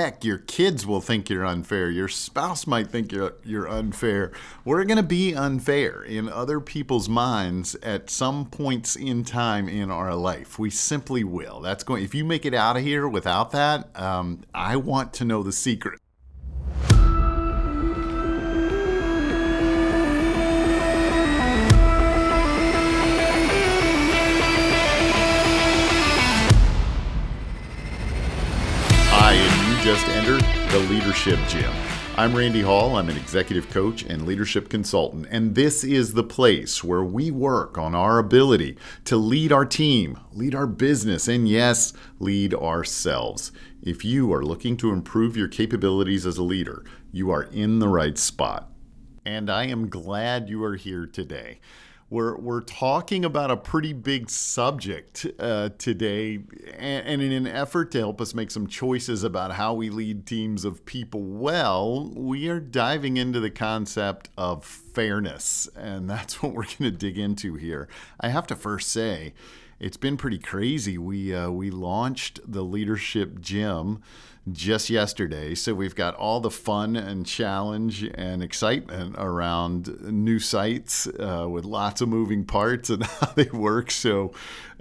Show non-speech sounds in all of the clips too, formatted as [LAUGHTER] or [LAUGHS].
Heck, your kids will think you're unfair. Your spouse might think you're, you're unfair. We're going to be unfair in other people's minds at some points in time in our life. We simply will. That's going. If you make it out of here without that, um, I want to know the secret. Just entered the Leadership Gym. I'm Randy Hall. I'm an executive coach and leadership consultant, and this is the place where we work on our ability to lead our team, lead our business, and yes, lead ourselves. If you are looking to improve your capabilities as a leader, you are in the right spot. And I am glad you are here today we're we're talking about a pretty big subject uh, today, and, and, in an effort to help us make some choices about how we lead teams of people well, we are diving into the concept of fairness, and that's [LAUGHS] what we're going to dig into here. I have to first say, it's been pretty crazy. We uh, we launched the leadership gym just yesterday. So we've got all the fun and challenge and excitement around new sites uh, with lots of moving parts and [LAUGHS] how they work. So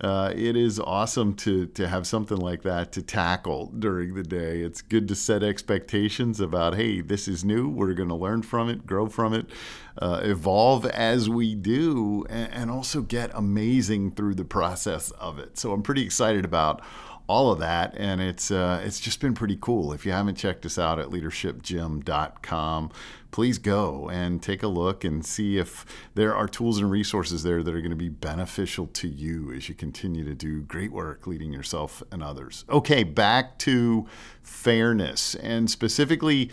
uh, it is awesome to to have something like that to tackle during the day. It's good to set expectations about hey, this is new. We're going to learn from it, grow from it, uh, evolve as we do, and, and also get amazing through the process of it. So I'm pretty excited about all of that, and it's uh, it's just been pretty cool. If you haven't checked us out at leadershipgym.com, please go and take a look and see if there are tools and resources there that are going to be beneficial to you as you continue to do great work leading yourself and others. Okay, back to fairness and specifically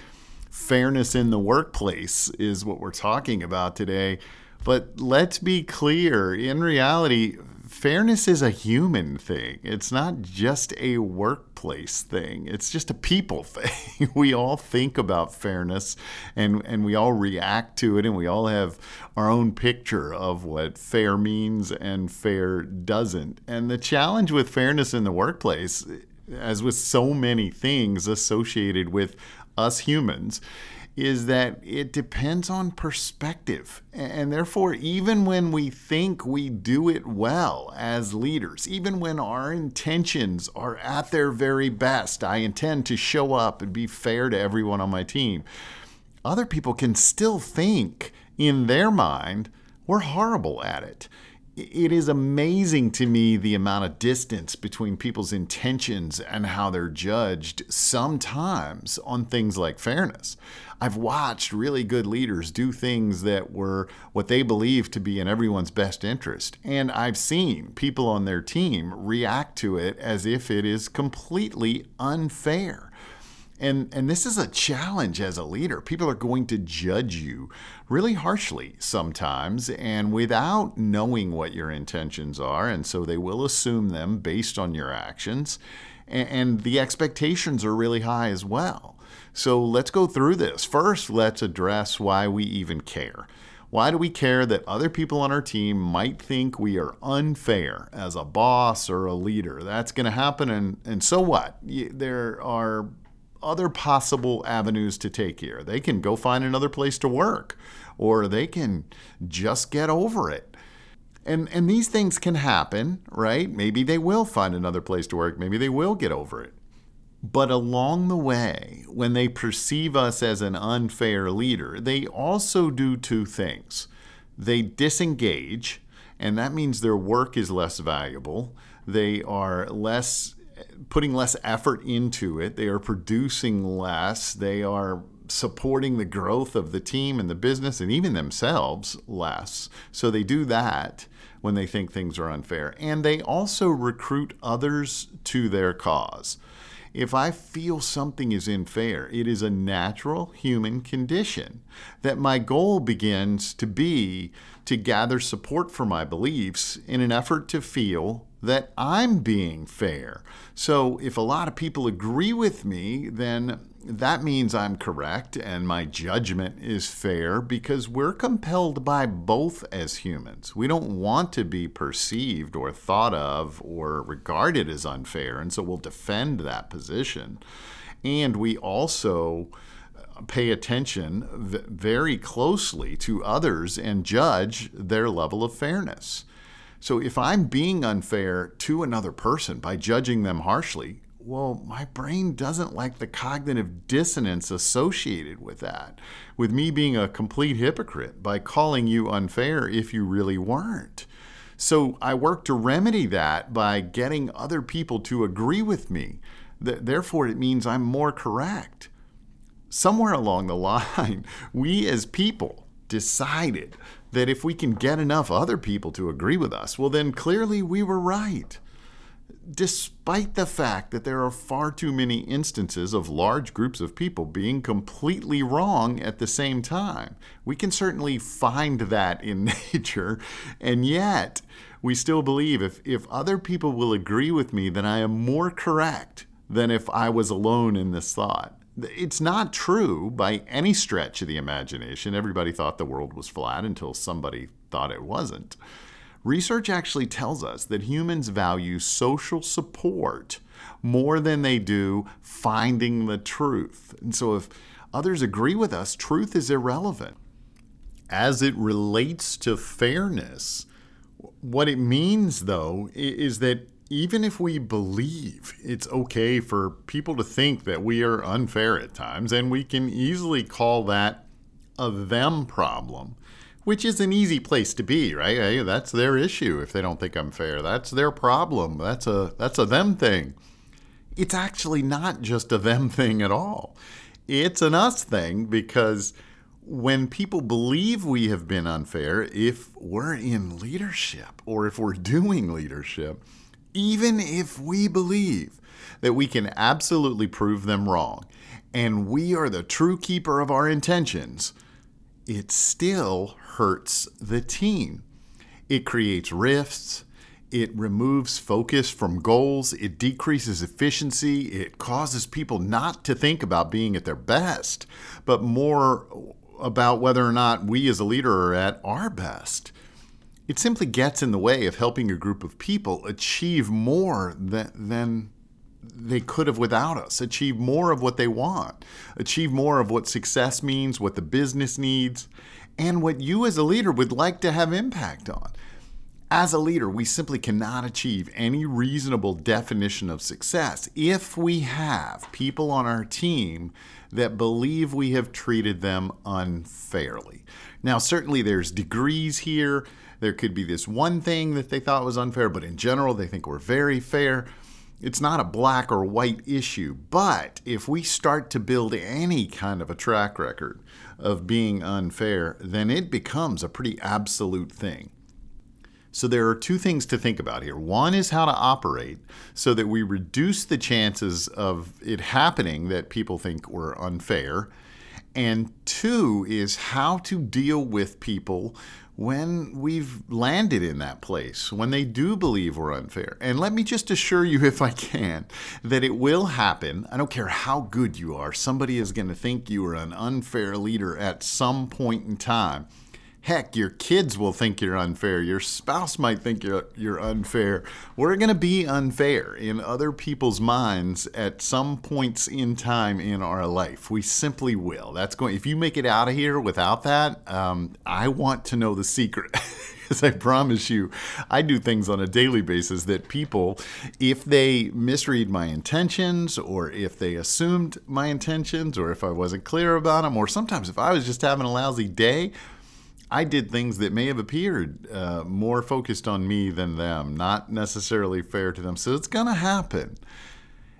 fairness in the workplace is what we're talking about today. But let's be clear in reality, fairness is a human thing. It's not just a workplace thing. It's just a people [LAUGHS] thing. we all think about fairness and, and we all react to it and we all have our own picture of what fair means and fair doesn't. And the challenge with fairness in the workplace, as with so many things associated with us humans, is that it depends on perspective. And therefore, even when we think we do it well as leaders, even when our intentions are at their very best, I intend to show up and be fair to everyone on my team, other people can still think in their mind, we're horrible at it it is amazing to me the amount of distance between people's intentions and how they're judged sometimes on things like fairness. I've watched really good leaders do things that were what they believe to be in everyone's best interest. And I've seen people on their team react to it as if it is completely unfair. And, and this is a challenge as a leader. People are going to judge you really harshly sometimes and without knowing what your intentions are. And so they will assume them based on your actions. And, and the expectations are really high as well. So let's go through this. First, let's address why we even care. Why do we care that other people on our team might think we are unfair as a boss or a leader? That's going to happen, and, and so what? There are other possible avenues to take here. They can go find another place to work, or they can just get over it. And, and these things can happen, right? Maybe they will find another place to work. Maybe they will get over it. But along the way, when they perceive us as an unfair leader, they also do two things. They disengage, and that means their work is less valuable. They are less putting less effort into it. They are producing less. They are supporting the growth of the team and the business and even themselves less. So they do that when they think things are unfair. And they also recruit others to their cause. If I feel something is unfair, it is a natural human condition that my goal begins to be to gather support for my beliefs in an effort to feel that I'm being fair. So if a lot of people agree with me, then that means I'm correct and my judgment is fair because we're compelled by both as humans. We don't want to be perceived or thought of or regarded as unfair, and so we'll defend that position. And we also uh, pay attention very closely to others and judge their level of fairness. So if I'm being unfair to another person by judging them harshly, well, my brain doesn't like the cognitive dissonance associated with that, with me being a complete hypocrite by calling you unfair if you really weren't. So I work to remedy that by getting other people to agree with me. Therefore, it means I'm more correct somewhere along the [LAUGHS] line, we as people decided that if we can get enough other people to agree with us, well, then clearly we were right. Despite the fact that there are far too many instances of large groups of people being completely wrong at the same time, we can certainly find that in [LAUGHS] nature, and yet we still believe if, if other people will agree with me, then I am more correct than if I was alone in this thought. It's not true by any stretch of the imagination. Everybody thought the world was flat until somebody thought it wasn't. Research actually tells us that humans value social support more than they do finding the truth. And so if others agree with us, truth is irrelevant. As it relates to fairness, what it means, though, is that even if we believe it's okay for people to think that we are unfair at times, and we can easily call that a them problem, which is an easy place to be, right? Hey, that's their issue if they don't think I'm fair. That's their problem. That's a that's a them thing. It's actually not just a them thing at all. It's an us thing because when people believe we have been unfair, if we're in leadership or if we're doing leadership, even if we believe that we can absolutely prove them wrong and we are the true keeper of our intentions, it still hurts the team. It creates rifts. It removes focus from goals. It decreases efficiency. It causes people not to think about being at their best, but more about whether or not we as a leader are at our best. It simply gets in the way of helping a group of people achieve more than, than they could have without us, achieve more of what they want, achieve more of what success means, what the business needs, and what you as a leader would like to have impact on. As a leader, we simply cannot achieve any reasonable definition of success if we have people on our team that believe we have treated them unfairly. Now, certainly there's degrees here. There could be this one thing that they thought was unfair, but in general, they think we're very fair. It's not a black or white issue, but if we start to build any kind of a track record of being unfair, then it becomes a pretty absolute thing. So there are two things to think about here. One is how to operate so that we reduce the chances of it happening that people think we're unfair. And two is how to deal with people when we've landed in that place, when they do believe we're unfair. And let me just assure you, [LAUGHS] if I can, that it will happen. I don't care how good you are, somebody is going to think you are an unfair leader at some point in time. Heck, your kids will think you're unfair. Your spouse might think you're, you're unfair. We're going to be unfair in other people's minds at some points in time in our life. We simply will. That's going. If you make it out of here without that, um, I want to know the secret. [LAUGHS] because I promise you, I do things on a daily basis that people, if they misread my intentions, or if they assumed my intentions, or if I wasn't clear about them, or sometimes if I was just having a lousy day, I did things that may have appeared uh, more focused on me than them, not necessarily fair to them. So it's going to happen.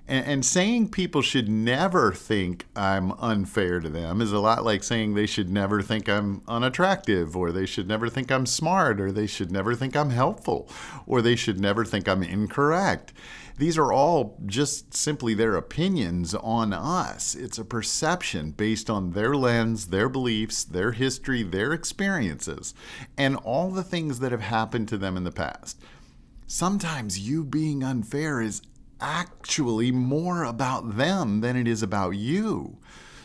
And, and, saying people should never think I'm unfair to them is a lot like saying they should never think I'm unattractive, or they should never think I'm smart, or they should never think I'm helpful, or they should never think I'm incorrect. These are all just simply their opinions on us. It's a perception based on their lens, their beliefs, their history, their experiences, and all the things that have happened to them in the past. Sometimes you being unfair is actually more about them than it is about you.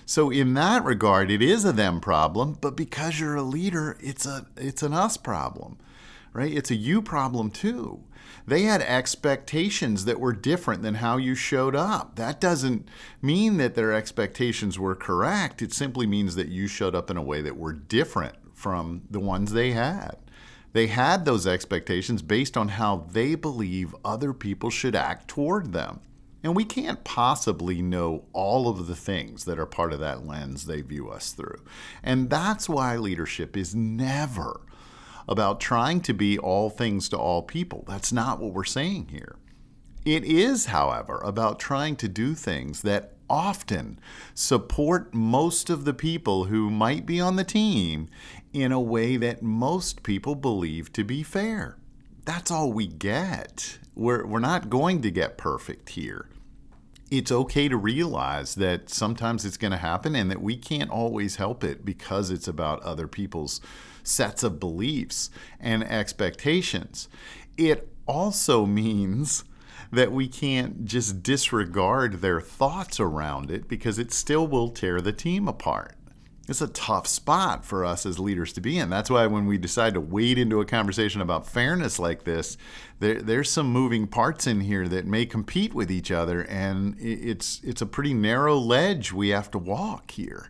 So in that regard, it is a them problem, but because you're a leader, it's a it's an us problem. Right? It's a you problem too. They had expectations that were different than how you showed up. That doesn't mean that their expectations were correct. It simply means that you showed up in a way that were different from the ones they had. They had those expectations based on how they believe other people should act toward them. And we can't possibly know all of the things that are part of that lens they view us through. And that's why leadership is never about trying to be all things to all people. That's not what we're saying here. It is, however, about trying to do things that often support most of the people who might be on the team in a way that most people believe to be fair. That's all we get. We're, we're not going to get perfect here it's okay to realize that sometimes it's going to happen and that we can't always help it because it's about other people's sets of beliefs and expectations. It also [LAUGHS] means that we can't just disregard their thoughts around it because it still will tear the team apart it's a tough spot for us as leaders to be in. That's why when we decide to wade into a conversation about fairness like this, there, there's some moving parts in here that may compete with each other, and it's it's a pretty narrow ledge we have to walk here,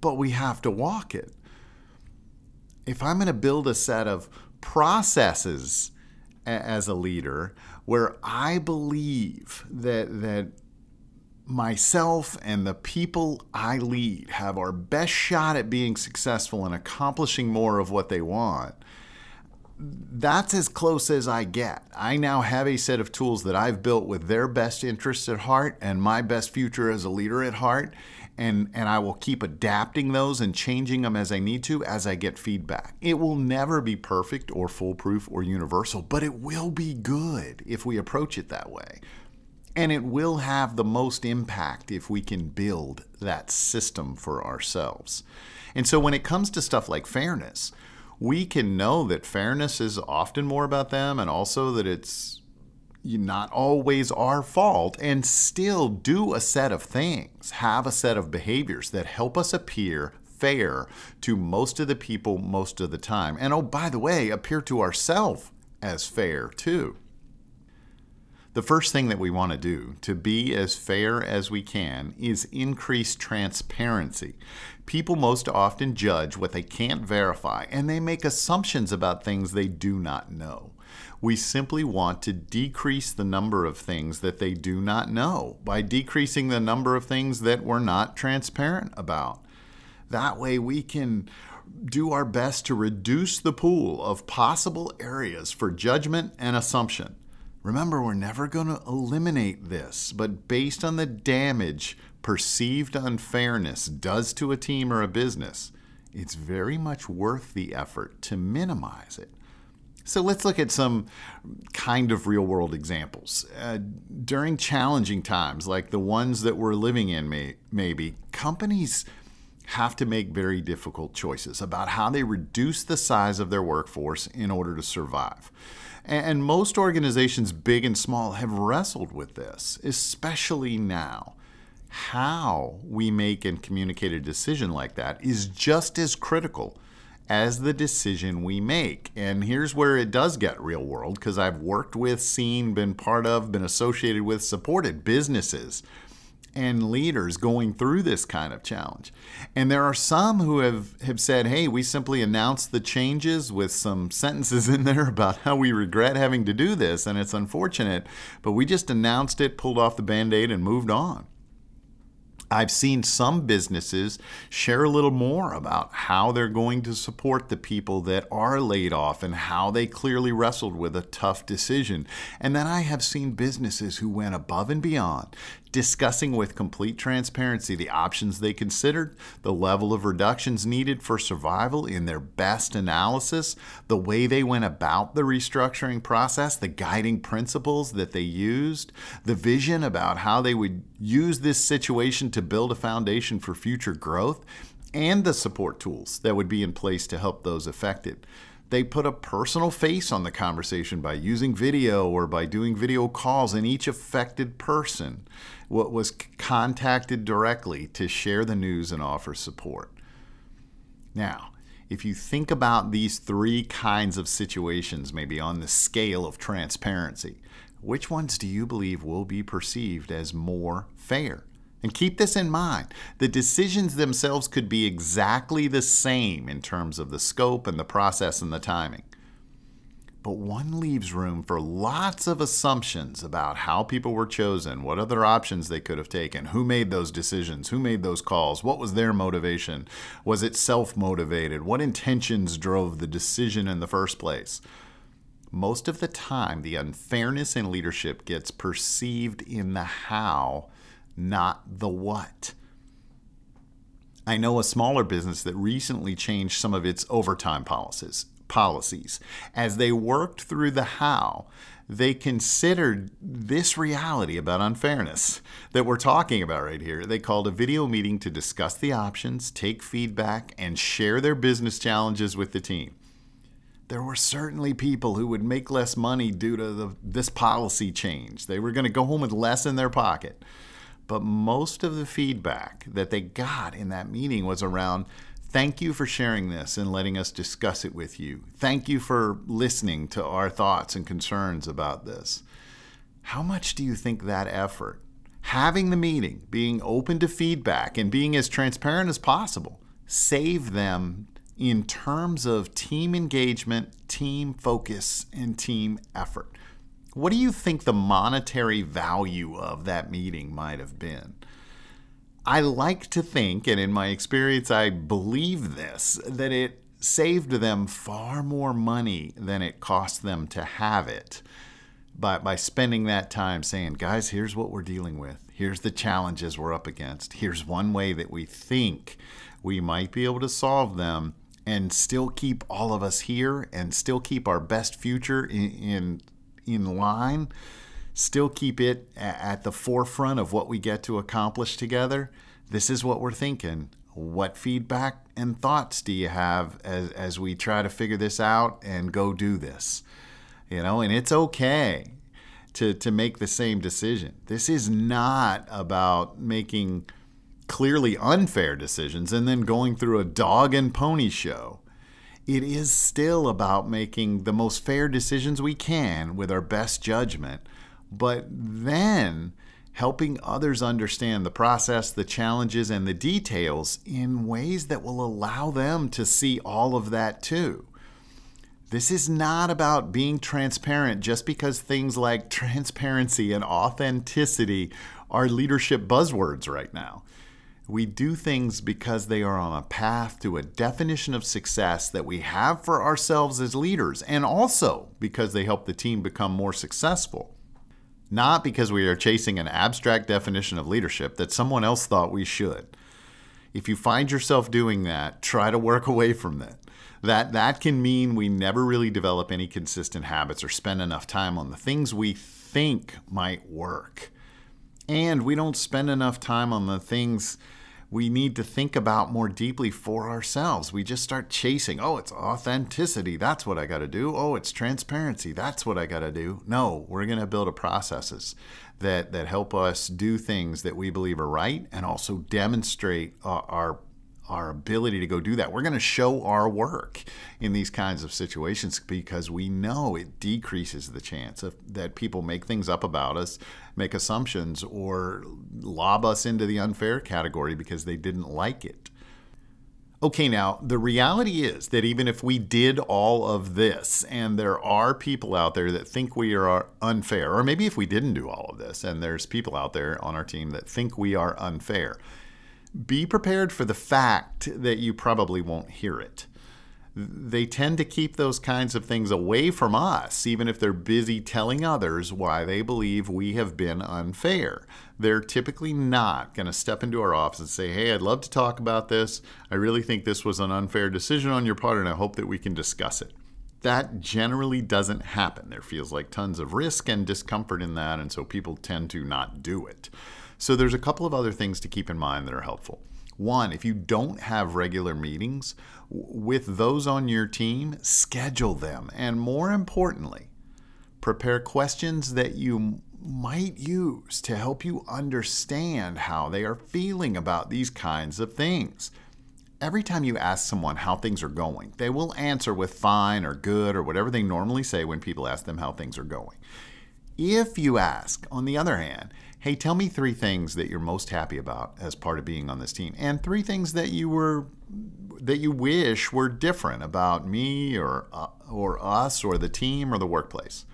but we have to walk it. If I'm going to build a set of processes as a leader where I believe that that myself and the people I lead have our best shot at being successful and accomplishing more of what they want, that's as close as I get. I now have a set of tools that I've built with their best interests at heart and my best future as a leader at heart. And, and I will keep adapting those and changing them as I need to as I get feedback. It will never be perfect or foolproof or universal, but it will be good if we approach it that way. And it will have the most impact if we can build that system for ourselves. And so when it comes to stuff like fairness, we can know that fairness is often more about them and also that it's not always our fault and still do a set of things, have a set of behaviors that help us appear fair to most of the people most of the time. And oh, by the way, appear to ourselves as fair too. The first thing that we want to do to be as fair as we can is increase transparency. People most often judge what they can't verify and they make assumptions about things they do not know. We simply want to decrease the number of things that they do not know by decreasing the number of things that we're not transparent about. That way, we can do our best to reduce the pool of possible areas for judgment and assumption. Remember, we're never going to eliminate this, but based on the damage perceived unfairness does to a team or a business, it's very much worth the effort to minimize it. So let's look at some kind of real world examples. Uh, during challenging times, like the ones that we're living in, may, maybe, companies have to make very difficult choices about how they reduce the size of their workforce in order to survive. And most organizations, big and small, have wrestled with this, especially now. How we make and communicate a decision like that is just as critical as the decision we make. And here's where it does get real world because I've worked with, seen, been part of, been associated with, supported businesses and leaders going through this kind of challenge. And there are some who have, have said, hey, we simply announced the changes with some sentences [LAUGHS] in there about how we regret having to do this, and it's unfortunate, but we just announced it, pulled off the band aid, and moved on. I've seen some businesses share a little more about how they're going to support the people that are laid off and how they clearly wrestled with a tough decision. And then I have seen businesses who went above and beyond discussing with complete transparency the options they considered, the level of reductions needed for survival in their best analysis, the way they went about the restructuring process, the guiding principles that they used, the vision about how they would use this situation to build a foundation for future growth, and the support tools that would be in place to help those affected. They put a personal face on the conversation by using video or by doing video calls, and each affected person what was contacted directly to share the news and offer support. Now, if you think about these three kinds of situations, maybe on the scale of transparency, which ones do you believe will be perceived as more fair? And keep this in mind the decisions themselves could be exactly the same in terms of the scope and the process and the timing. But one leaves room for lots of assumptions about how people were chosen, what other options they could have taken, who made those decisions, who made those calls, what was their motivation, was it self motivated, what intentions drove the decision in the first place. Most of the time, the unfairness in leadership gets perceived in the how not the what. I know a smaller business that recently changed some of its overtime policies. Policies. As they worked through the how, they considered this reality about unfairness that we're talking about right here. They called a video meeting to discuss the options, take feedback, and share their business challenges with the team. There were certainly people who would make less money due to the, this policy change. They were going to go home with less in their pocket. But most of the feedback that they got in that meeting was around thank you for sharing this and letting us discuss it with you. Thank you for listening to our thoughts and concerns about this. How much do you think that effort, having the meeting, being open to feedback, and being as transparent as possible, saved them in terms of team engagement, team focus, and team effort? What do you think the monetary value of that meeting might have been? I like to think, and in my experience, I believe this, that it saved them far more money than it cost them to have it by, by spending that time saying, guys, here's what we're dealing with. Here's the challenges we're up against. Here's one way that we think we might be able to solve them and still keep all of us here and still keep our best future in, in in line, still keep it at the forefront of what we get to accomplish together, this is what we're thinking. What feedback and thoughts do you have as, as we try to figure this out and go do this? You know, and it's okay to, to make the same decision. This is not about making clearly unfair decisions and then going through a dog and pony show it is still about making the most fair decisions we can with our best judgment, but then helping others understand the process, the challenges, and the details in ways that will allow them to see all of that too. This is not about being transparent just because things like [LAUGHS] transparency and authenticity are leadership buzzwords right now. We do things because they are on a path to a definition of success that we have for ourselves as leaders, and also because they help the team become more successful. Not because we are chasing an abstract definition of leadership that someone else thought we should. If you find yourself doing that, try to work [LAUGHS] away from that. That that can mean we never really develop any consistent habits or spend enough time on the things we think might work. And we don't spend enough time on the things we need to think about more deeply for ourselves. We just start chasing, oh, it's authenticity. That's what I got to do. Oh, it's transparency. That's what I got to do. No, we're going to build a processes that, that help us do things that we believe are right and also demonstrate uh, our, our our ability to go do that. We're going to show our work in these kinds of situations because we know it decreases the chance of, that people make things up about us, make assumptions, or lob us into the unfair category because they didn't like it. Okay, now the reality is that even if we did all of this, and there are people out there that think we are unfair, or maybe if we didn't do all of this, and there's people out there on our team that think we are unfair, be prepared for the fact that you probably won't hear it. They tend to keep those kinds of things away from us, even if they're busy telling others why they believe we have been unfair. They're typically not going to step into our office and say, Hey, I'd love to talk about this. I really think this was an unfair decision on your part, and I hope that we can discuss it. That generally doesn't happen. There feels like tons of risk and discomfort in that, and so people tend to not do it. So there's a couple of other things to keep in mind that are helpful. One, if you don't have regular meetings with those on your team, schedule them. And more importantly, prepare questions that you might use to help you understand how they are feeling about these kinds of things. every time you ask someone how things are going, they will answer with fine or good or whatever they normally say when people ask them how things are going. If you ask, on the other hand, hey, tell me three things that you're most happy about as part of being on this team, and three things that you were that you wish were different about me or uh, or us or the team or the workplace.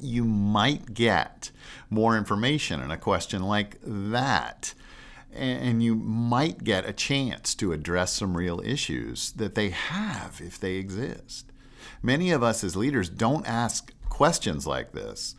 You might get more information in a question like that. And you might get a chance to address some real issues that they have if they exist. Many of us as leaders don't ask questions like this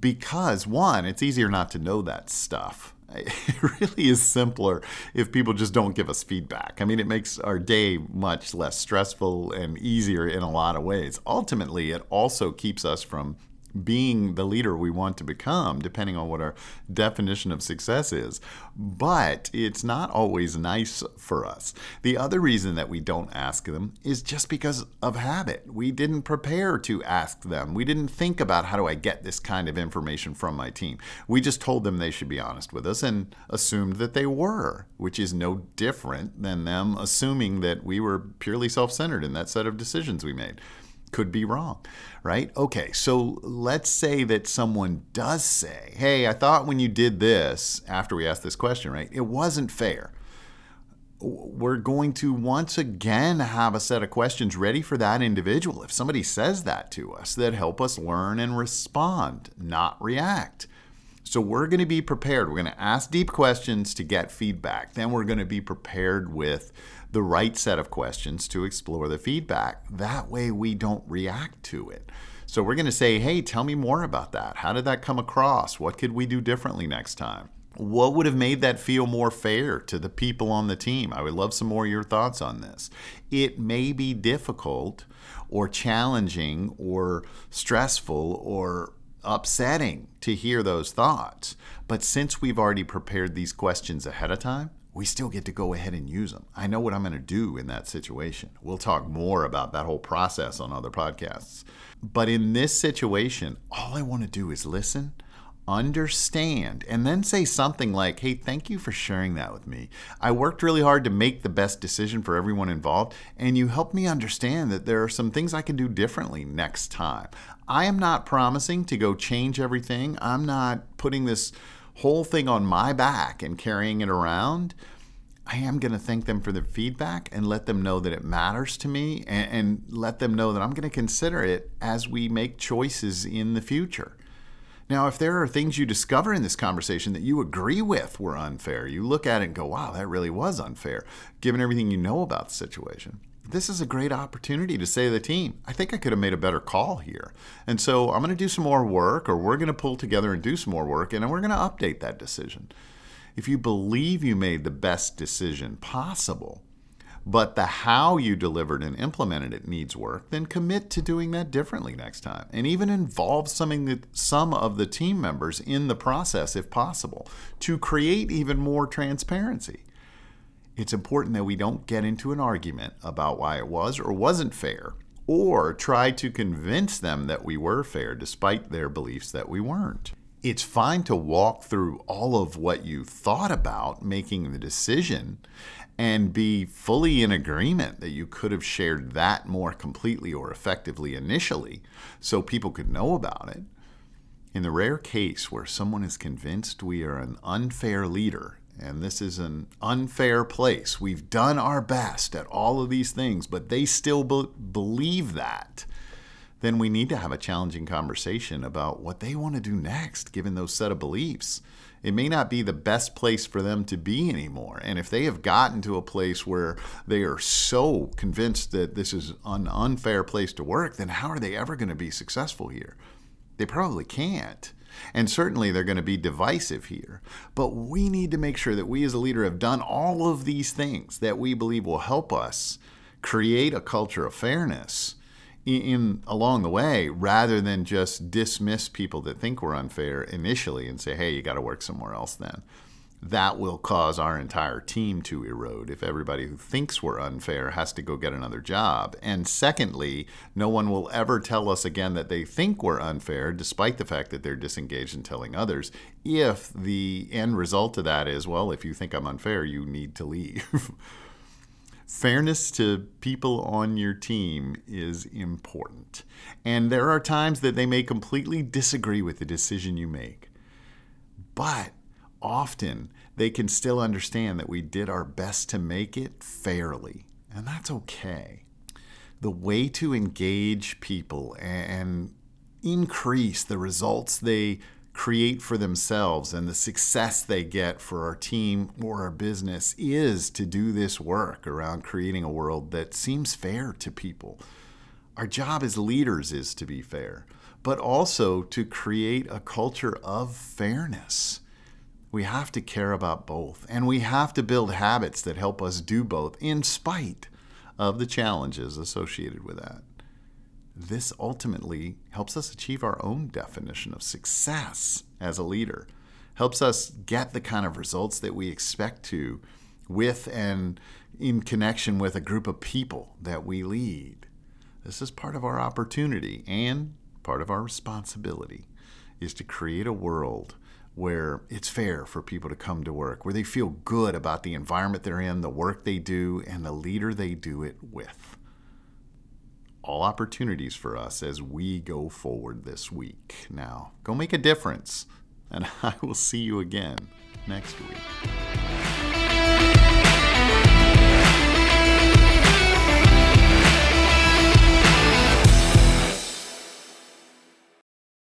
because, one, it's easier not to know that stuff. [LAUGHS] It really is simpler if people just don't give us feedback. I mean, it makes our day much less stressful and easier in a lot of ways. Ultimately, it also keeps us from being the leader we want to become, depending on what our definition of success is. But it's not always nice for us. The other reason that we don't ask them is just because of habit. We didn't prepare to ask them. We didn't think about how do I get this kind of information from my team. We just told them they should be honest with us and assumed that they were, which is no different than them assuming that we were purely self centered in that set of decisions we made could be wrong, right? Okay, so let's say that someone does say, hey, I thought when you did this, after we asked this question, right, it wasn't fair. We're going to once again have a set of questions ready for that individual. If somebody says that to us, that help us learn and respond, not react. So we're going to be prepared. We're going to ask deep questions to get feedback. Then we're going to be prepared with the right set of questions to explore the feedback. That way we don't react to it. So we're going to say, hey, tell me more about that. How did that come across? What could we do differently next time? What would have made that feel more fair to the people on the team? I would love some more of your thoughts on this. It may be difficult or challenging or stressful or upsetting to hear those thoughts. But since we've already prepared these questions ahead of time, we still get to go ahead and use them. I know what I'm going to do in that situation. We'll talk more about that whole process on other podcasts. But in this situation, all I want to do is listen, understand, and then say something like, Hey, thank you for sharing that with me. I worked really hard to make the best decision for everyone involved, and you helped me understand that there are some things I can do differently next time. I am not promising to go change everything. I'm not putting this whole thing on my back and carrying it around, I am going to thank them for their feedback and let them know that it matters to me and, and let them know that I'm going to consider it as we make choices in the future. Now, if there are things you discover in this conversation that you agree with were unfair, you look at it and go, wow, that really was unfair, given everything you know about the situation this is a great opportunity to say to the team, I think I could have made a better call here. And so I'm going to do some more work, or we're going to pull together and do some more work, and we're going to update that decision. If you believe you made the best decision possible, but the how you delivered and implemented it needs work, then commit to doing that differently next time. And even involve some, of the team members in the process if possible to create even more transparency it's important that we don't get into an argument about why it was or wasn't fair, or try to convince them that we were fair despite their beliefs that we weren't. It's fine to walk through all of what you thought about making the decision and be fully in agreement that you could have shared that more completely or effectively initially so people could know about it. In the rare case where someone is convinced we are an unfair leader and this is an unfair place. We've done our best at all of these things, but they still be- believe that. Then we need to have a challenging conversation about what they want to do next, given those set of beliefs. It may not be the best place for them to be anymore. And if they have gotten to a place where they are so convinced that this is an unfair place to work, then how are they ever going to be successful here? They probably can't. And certainly they're going to be divisive here. But we need to make sure that we as a leader have done all of these things that we believe will help us create a culture of fairness in, in, along the way rather than just dismiss people that think we're unfair initially and say, hey, you got to work somewhere else then that will cause our entire team to erode if everybody who thinks we're unfair has to go get another job. And secondly, no one will ever tell us again that they think we're unfair, despite the fact that they're disengaged in telling others, if the end result of that is, well, if you think I'm unfair, you need to leave. [LAUGHS] Fairness to people on your team is important. And there are times that they may completely disagree with the decision you make. But often they can still understand that we did our best to make it fairly. And that's okay. The way to engage people and increase the results they create for themselves and the success they get for our team or our business is to do this work around creating a world that seems fair to people. Our job as leaders is to be fair, but also to create a culture of fairness. We have to care about both, and we have to build habits that help us do both in spite of the challenges associated with that this ultimately helps us achieve our own definition of success as a leader, helps us get the kind of results that we expect to with and in connection with a group of people that we lead. This is part of our opportunity and part of our responsibility is to create a world where it's fair for people to come to work, where they feel good about the environment they're in, the work they do, and the leader they do it with all opportunities for us as we go forward this week. Now, go make a difference, and [LAUGHS] I will see you again next week.